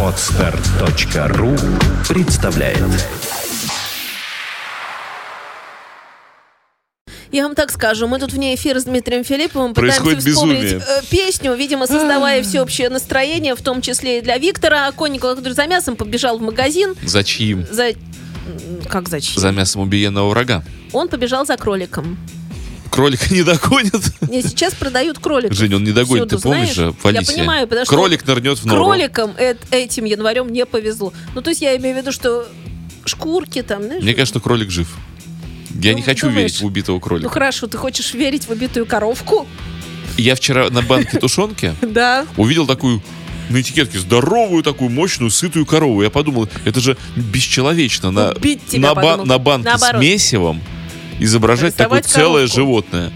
Отстар.ру представляет Я вам так скажу, мы тут вне эфира с Дмитрием Филипповым Происходит пытаемся вспомнить безумие. э, песню, видимо, создавая всеобщее настроение, в том числе и для Виктора. Конникова, который за мясом побежал в магазин. За чьим? За... Как зачем? За мясом убиенного врага. Он побежал за кроликом. Кролика не догонят. Не, сейчас продают кроликов. Жень, он не догонит, Всюду, ты помнишь знаешь? же? Я понимаю, потому что Кролик нырнет в нору. кроликам эт- этим январем не повезло. Ну, то есть я имею в виду, что шкурки там, знаешь? Мне кажется, кролик жив. Я Ну, не хочу думаешь? верить в убитого Ну кролика. хорошо, ты хочешь верить в убитую коровку? Я вчера на банке тушенки увидел такую на этикетке здоровую такую мощную сытую корову. Я подумал, это же бесчеловечно на, ба- банке Наоборот. с месивом изображать такое целое животное.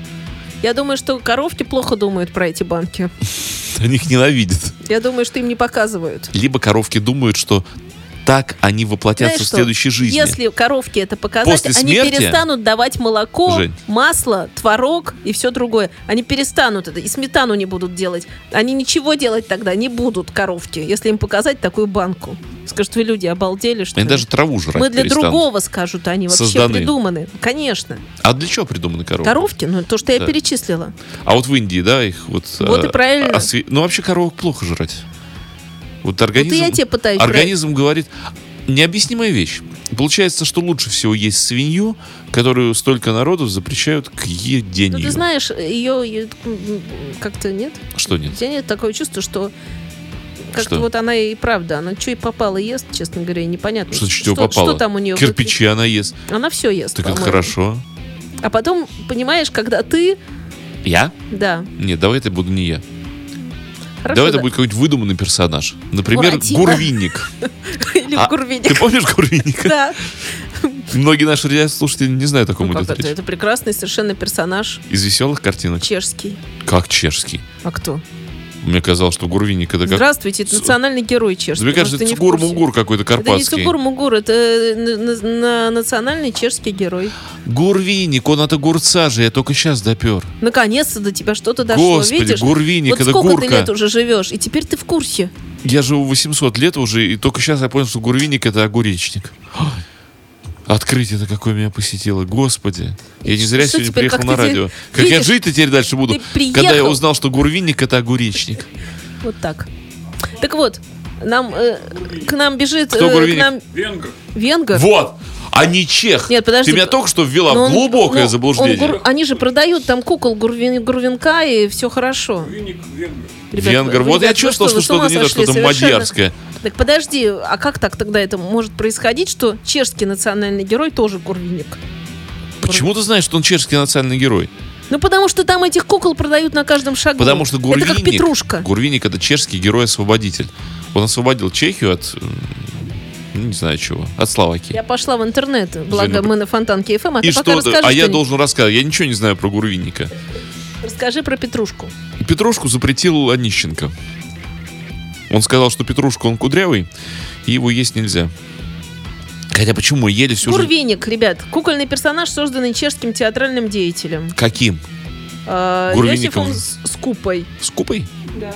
Я думаю, что коровки плохо думают про эти банки. Они их ненавидят. Я думаю, что им не показывают. Либо коровки думают, что так они воплотятся Знаешь в что? следующей жизни. Если коровки это показать, После они смерти- перестанут давать молоко, Жень. масло, творог и все другое. Они перестанут это. И сметану не будут делать. Они ничего делать тогда не будут, коровки, если им показать такую банку. Скажут, вы люди обалдели, что Они ли? даже траву жрать Мы для перестанут. другого, скажут они, вообще Созданы. придуманы. Конечно. А для чего придуманы коровы? Коровки, ну то, что я Да. перечислила. А вот в Индии, да, их вот... Вот и э, правильно. осве- Ну, вообще коровок плохо жрать. Вот Вот организм... и я тебе пытаюсь. Организм говорит... Необъяснимая вещь. Получается, что лучше всего есть свинью, которую столько народу запрещают к едению. Ну, ты знаешь, ее как-то нет. Что нет? У тебя нет такого чувства, что как-то Что? вот она и правда, она что и попала ест, честно говоря, непонятно. Что чего попало? Что там у нее? Кирпичи она ест. Она все ест. Так это хорошо. А потом, понимаешь, когда ты, Я? да, Нет, давай это буду не я. Хорошо, давай это да. будет какой-нибудь выдуманный персонаж. Например, Буратино. Гурвинник. или А, в Гурвине. Ты помнишь Гурвинника? Да. Многие наши радиослушатели не знают, о ком Ну, идет это? речь. Это прекрасный совершенно персонаж Из веселых картинок. чешский. Как чешский. А кто? Мне казалось, что Гурвинник это как... Здравствуйте, это национальный герой чешский. Мне кажется, это не? Цугур-Мугур какой-то Это не карпатский. Цугур-Мугур, это э, на- на- на- национальный чешский герой. Гурвинник, он от огурца же, я только сейчас допер. Наконец-то до тебя что-то дошло, Господи, видишь? Гурвинник, Вот это сколько гурка. ты лет уже живешь, и теперь ты в курсе. Я живу 800 лет уже, и только сейчас я понял, что Гурвинник это огуречник. Открытие-то какое меня посетило, господи. Я не зря Что сегодня теперь, приехал на ты радио. Как я жить-то теперь дальше буду, когда я узнал, что Гурвинник это огуречник. Вот так. Так вот, нам, э, к нам бежит... Кто э, к нам... Венгр. Вот! А не чех! Нет, подожди. Ты меня только что ввела Но в он- глубокое ну, он заблуждение. гур- Они же продают там кукол Гурвин, Гурвинка, и все хорошо. Ребят, Венгр. вы- Вот я ребят, вы чувствовал, что что-то не то, что-то совершенно? мадьярское. Так подожди, а как так тогда это может происходить, что чешский национальный герой тоже Гурвиник? Почему ты знаешь, что он чешский национальный герой? Ну, потому что там этих кукол продают на каждом шагу. Потому что Это как петрушка. Гурвинник это чешский герой-освободитель. Он освободил Чехию от, ну, не знаю чего, от Словакии. Я пошла в интернет, благо Женя, мы на Фонтанке ФМ, а И ты пока что? расскажи А я должен рассказать. Я ничего не знаю про Гурвинника. Расскажи про петрушку. Петрушку запретил Онищенко. Он сказал, что Петрушка он кудрявый, и его есть нельзя. Хотя почему ели всю жизнь? Гурвиник, ребят, кукольный персонаж, созданный чешским театральным деятелем. Каким? Э, Гурвинником? Йосифом С- Скупой. С купой? Да.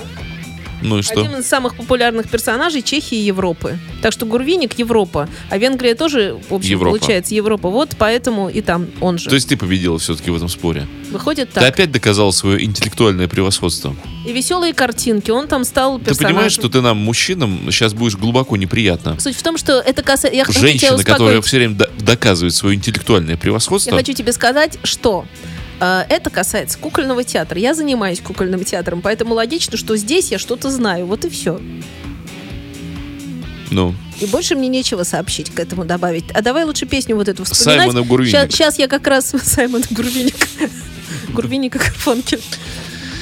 Ну и что? Один из самых популярных персонажей Чехии и Европы. Так что Гурвиник Европа, а Венгрия тоже, в общем, Европа. получается Европа. Вот поэтому и там он же. То есть ты победила все-таки в этом споре. Выходит Ты так. опять доказал свое интеллектуальное превосходство. И веселые картинки. Он там стал Ты персонажем. понимаешь, что ты нам, мужчинам, сейчас будешь глубоко неприятно. Суть в том, что это касается... Я Женщина, которая все время до- доказывает свое интеллектуальное Я превосходство, хочу тебе сказать, что это касается кукольного театра. Я занимаюсь кукольным театром, поэтому логично, что здесь я что-то знаю. Вот и все. ну, И больше мне нечего сообщить к этому добавить. А давай лучше песню вот эту вспоминать. Саймона Гурвинника. Сейчас я как раз Саймон Гурвиник. Гурвиник и Гарфанкель.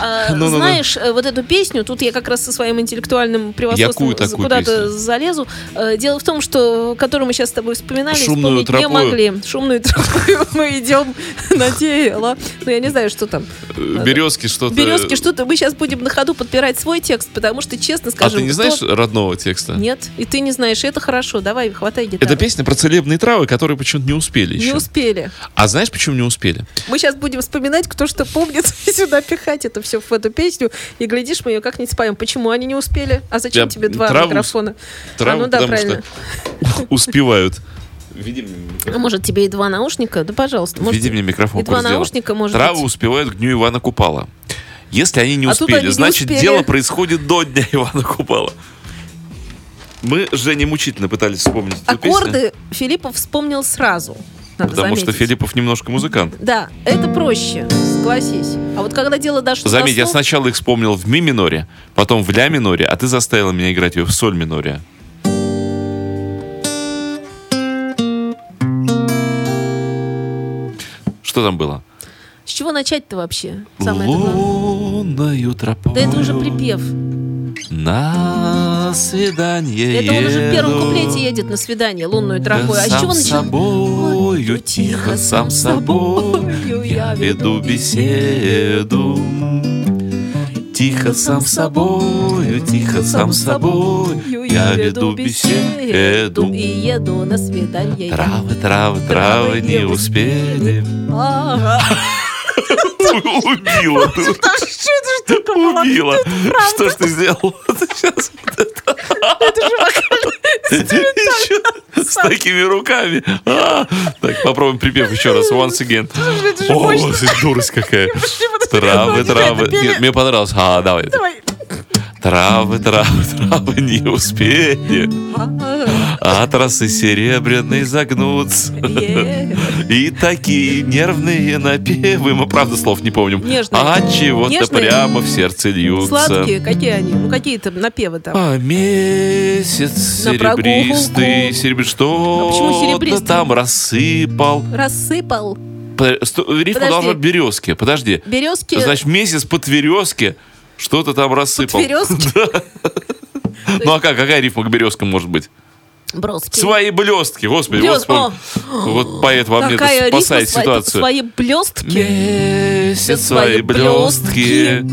А, Ну-ну-ну. знаешь, э, вот эту песню, тут я как раз со своим интеллектуальным превосходством куда-то залезу. Э, Дело в том, что, которую мы сейчас с тобой вспоминали, Шумную не могли. Шумную тропою мы идем на дело. Ну, я не знаю, что там. э, березки что-то... Березки, что-то. Мы сейчас будем на ходу подбирать свой текст, потому что, честно А скажем... ты не кто- знаешь родного текста? Нет, и ты не знаешь, это хорошо. Давай, хватай гитару. Это песня про целебные травы, которые почему-то не успели Не еще. успели. А знаешь, почему не успели? Мы сейчас будем вспоминать, кто что помнит, и сюда пихать это все. Все в эту песню, и глядишь, мы ее как-нибудь споем. Почему они не успели? А зачем Я тебе два траву- микрофона? Траву, а, ну да, потому правильно. что успевают. Веди мне микрофон. А может, тебе и два наушника? Да, пожалуйста. Может, Веди мне микрофон. и два сделай. наушника, может Травы быть. успевают к дню Ивана Купала. Если они не А успели, они не значит, успели. дело происходит до дня Ивана Купала. Мы с Женей мучительно пытались вспомнить эту песню, Аккорды Филиппов вспомнил сразу. Надо потому что заметить. Филиппов немножко музыкант. Да, это проще, согласись. А вот когда дело дошло Заметь, до я слов, сначала их вспомнил в ми миноре, потом в ля миноре, а ты заставила меня играть ее в соль миноре. Что там было? С чего начать-то вообще? Самое главное. Лунною тропою Да это уже припев. На свидание Это он уже в первом куплете едет на свидание лунную тропой. А с чего начинать? Собою, тихо, сам собою Я веду беседу Тихо, сам собою, тихо, сам собою Я веду беседу и еду на свидание. Травы, травы, травы не успели Ага. Убила. Что ж ты сделал? Сейчас. Это же С такими руками. А, Так, попробуем припев еще раз. Once again. О, дурость какая. Травы, травы. мне понравилось. А, давай. Давай. Травы, травы, травы не успели А, От росы серебряной загнуться е. И такие нервные напевы Мы, правда, слов не помним Нежные. А чего-то прямо в сердце льются Сладкие, какие они? Ну, какие-то напевы там. А месяц серебристый. А почему что-то серебристый? там рассыпал. Рассыпал. Под- Рифма должна быть березки. Подожди. Березки. Значит, месяц по тверезке что-то там рассыпал. Березки. Ну а как, какая рифма к березкам может быть? Броски. Свои блестки, господи, Блёст- вот, вспомни. вот поэт во мне рифма спасает свои- ситуацию. Свои блестки. Месяц Свои блестки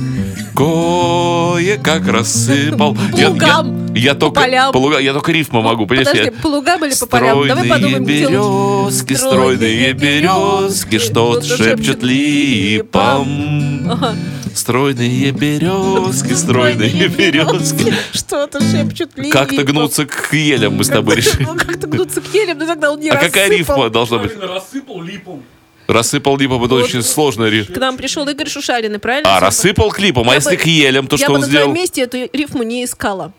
кое-как рассыпал. Я- я- лугам, Я только полям. по лугам- я только рифму могу, понимаешь? Подожди, я- по лугам или по полям? Давай подумаем, березки, стройные березки, что-то шепчут липам. Ага. Стройные березки, стройные березки. Что-то шепчут липа. Как-то гнуться к елям мы с тобой решили. Как-то гнуться к елям, но тогда он не А какая рифма должна быть? Рассыпал липом. Рассыпал липом, это очень сложная рифма. К нам пришел Игорь Шушарин, и правильно? А, рассыпал клипом, а Я если бы- к елям, то Я что бы он на твоем сделал? месте эту рифму не искала.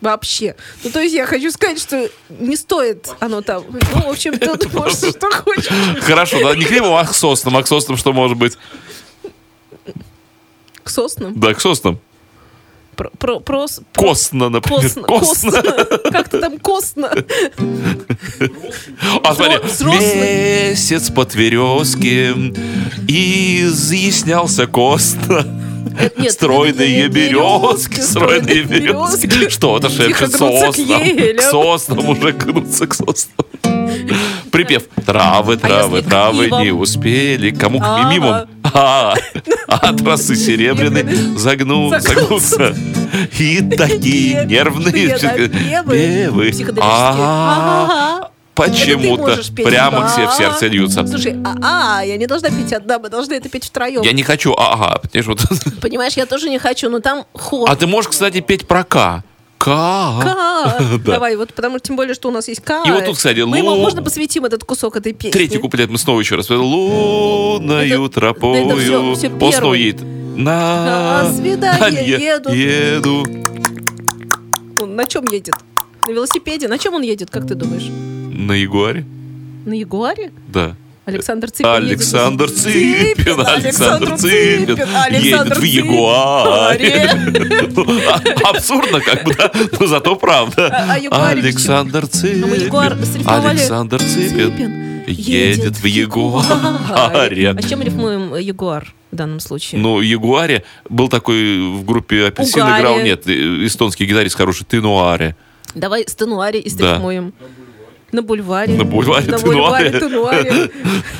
Вообще. Ну, то есть я хочу сказать, что не стоит оно там. Ну, в общем, тут можешь что хочешь. Хорошо, да, не клипом, а к соснам. А к соснам что может быть? К соснам. Да, к соснам. Про, про, прос- Костно, например. Косно. Косно. Как-то там косно. А смотри, месяц по тверезке изъяснялся костно. Нет, Стройные березки, стройные березки. шепчет Тихо гнутся к соснам. К соснам уже гнутся к соснам. Припев. Травы, травы, А травы ивам? не успели. Кому к Ага. мимимам? А, от росы серебряной загну, Загнутся. И такие нервные психоделические. Почему-то прямо все в сердце льются. Слушай, а, я не должна петь одна, мы должны это петь втроем. Я не хочу, ага, понимаешь, я тоже не хочу, но там хор. А ты можешь, кстати, петь про К. К. Ка. Да. Давай, вот потому что тем более, что у нас есть К. И вот тут, кстати, Мы ему лу- можно посвятим этот кусок этой песни. Третий куплет мы снова еще раз. Луною Это- тропою. это едет. На На свидание еду. еду. Он на чем едет? На велосипеде? На чем он едет, как ты думаешь? На Ягуаре? На Ягуаре? Да. Александр Цыпин Александр едет. Цыпин, Александр Цыпин Александр едет в Цыпин. Ягуаре. Ну, а- Абсурдно, как бы, да, но зато правда. А- а Ягуаре Александр Цыпин. Александр Цыпин Цыпин едет в Ягуаре. А с чем рифмуем Ягуар в данном случае? Ну, Ягуаре был такой в группе Апельсин играл, нет, эстонский гитарист хороший, Тенуаре. Давай с Тенуаре и Да. На бульваре. На бульваре На бульваре Тенуаре.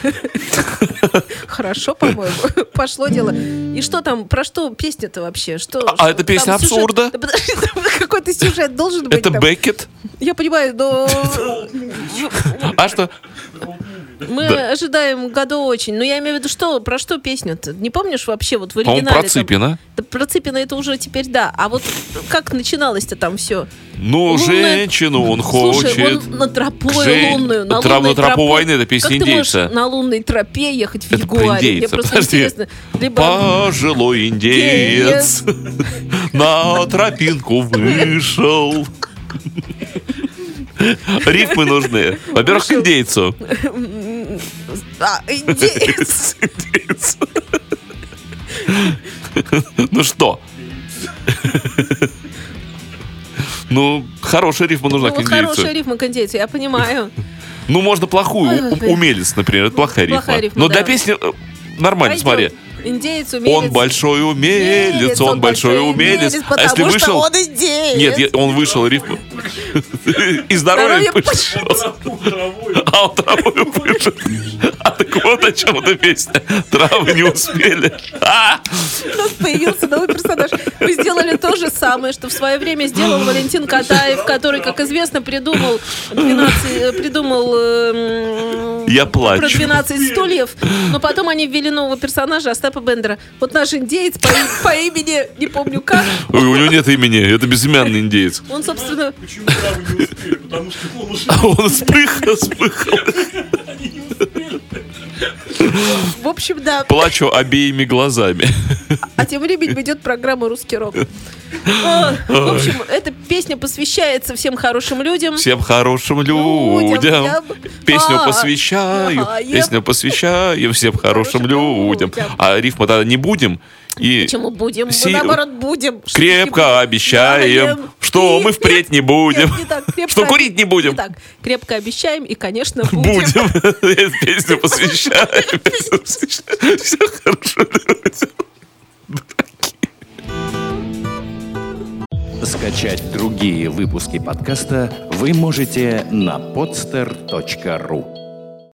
Хорошо, по-моему. Пошло дело. И что там, про что песня-то вообще? Что, А что? это песня Там сюжет- абсурда? Да подожди, там какой-то сюжет должен быть. Это. Беккет. Я понимаю, но... А что? Мы Да. ожидаем году очень. Но я имею в виду, что, про что песня-то? Не помнишь вообще вот в По-моему, оригинале? про Цыпина. Да, про Цыпина это уже теперь да. А вот как начиналось-то там все? Ну, Лунная- женщину он хочет. Слушай, он на тропу Жень- лунную, на Тра- лунной тропу войны, это песня как ты индейца. можешь на лунной тропе ехать в Это Ягуаре? Мне индейца, просто подожди. интересно. Либо Пожилой индеец на тропинку вышел. Рифмы нужны. Во-первых, к индейцу. А, индеец. Ну что? Ну, хорошая рифма нужна Ну, к вот хорошая индейцу. рифма к индейцу, я понимаю. Ну, можно плохую. Умелец, например, это плохая рифма. Рифма, Но для песни э, нормально, смотри. Индеец, умелец. Он большой умелец, он большой умелец. А если вышел... Нет, он вышел рифму. И здоровье пошел. А он травой вышел. А так вот о чем эта песня. Травы не успели. А! У нас появился новый персонаж. Вы сделали то же самое, что в свое время сделал Валентин Катаев, который, как известно, придумал 12, э, придумал Я про плачу. 12 стульев, но потом они ввели нового персонажа Остапа Бендера. Вот наш индеец по, по имени, не помню как, Ой, у него нет имени, это безымянный индеец. он, собственно, Почему не успели? Потому что он уже А он спыхал, спыхал. В общем, да. Плачу обеими глазами. А тем временем идет программа «Русский рок». А, В общем, эта песня посвящается всем хорошим людям. Всем хорошим Людям, Песню А, посвящаю. Песню посвящаю всем хорошим людям. А рифма тогда не будем. И Почему будем? Си- Мы наоборот будем. Крепко будем? обещаем, Знаем. что мы Нет, впредь не будем. нет, не так. Крепко Что курить не будем. Не так. Крепко обещаем и, конечно, будем. Будем. Песню посвящаю. Песню посвящаю. Всем хорошим людям. Скачать другие выпуски подкаста вы можете на podster.ru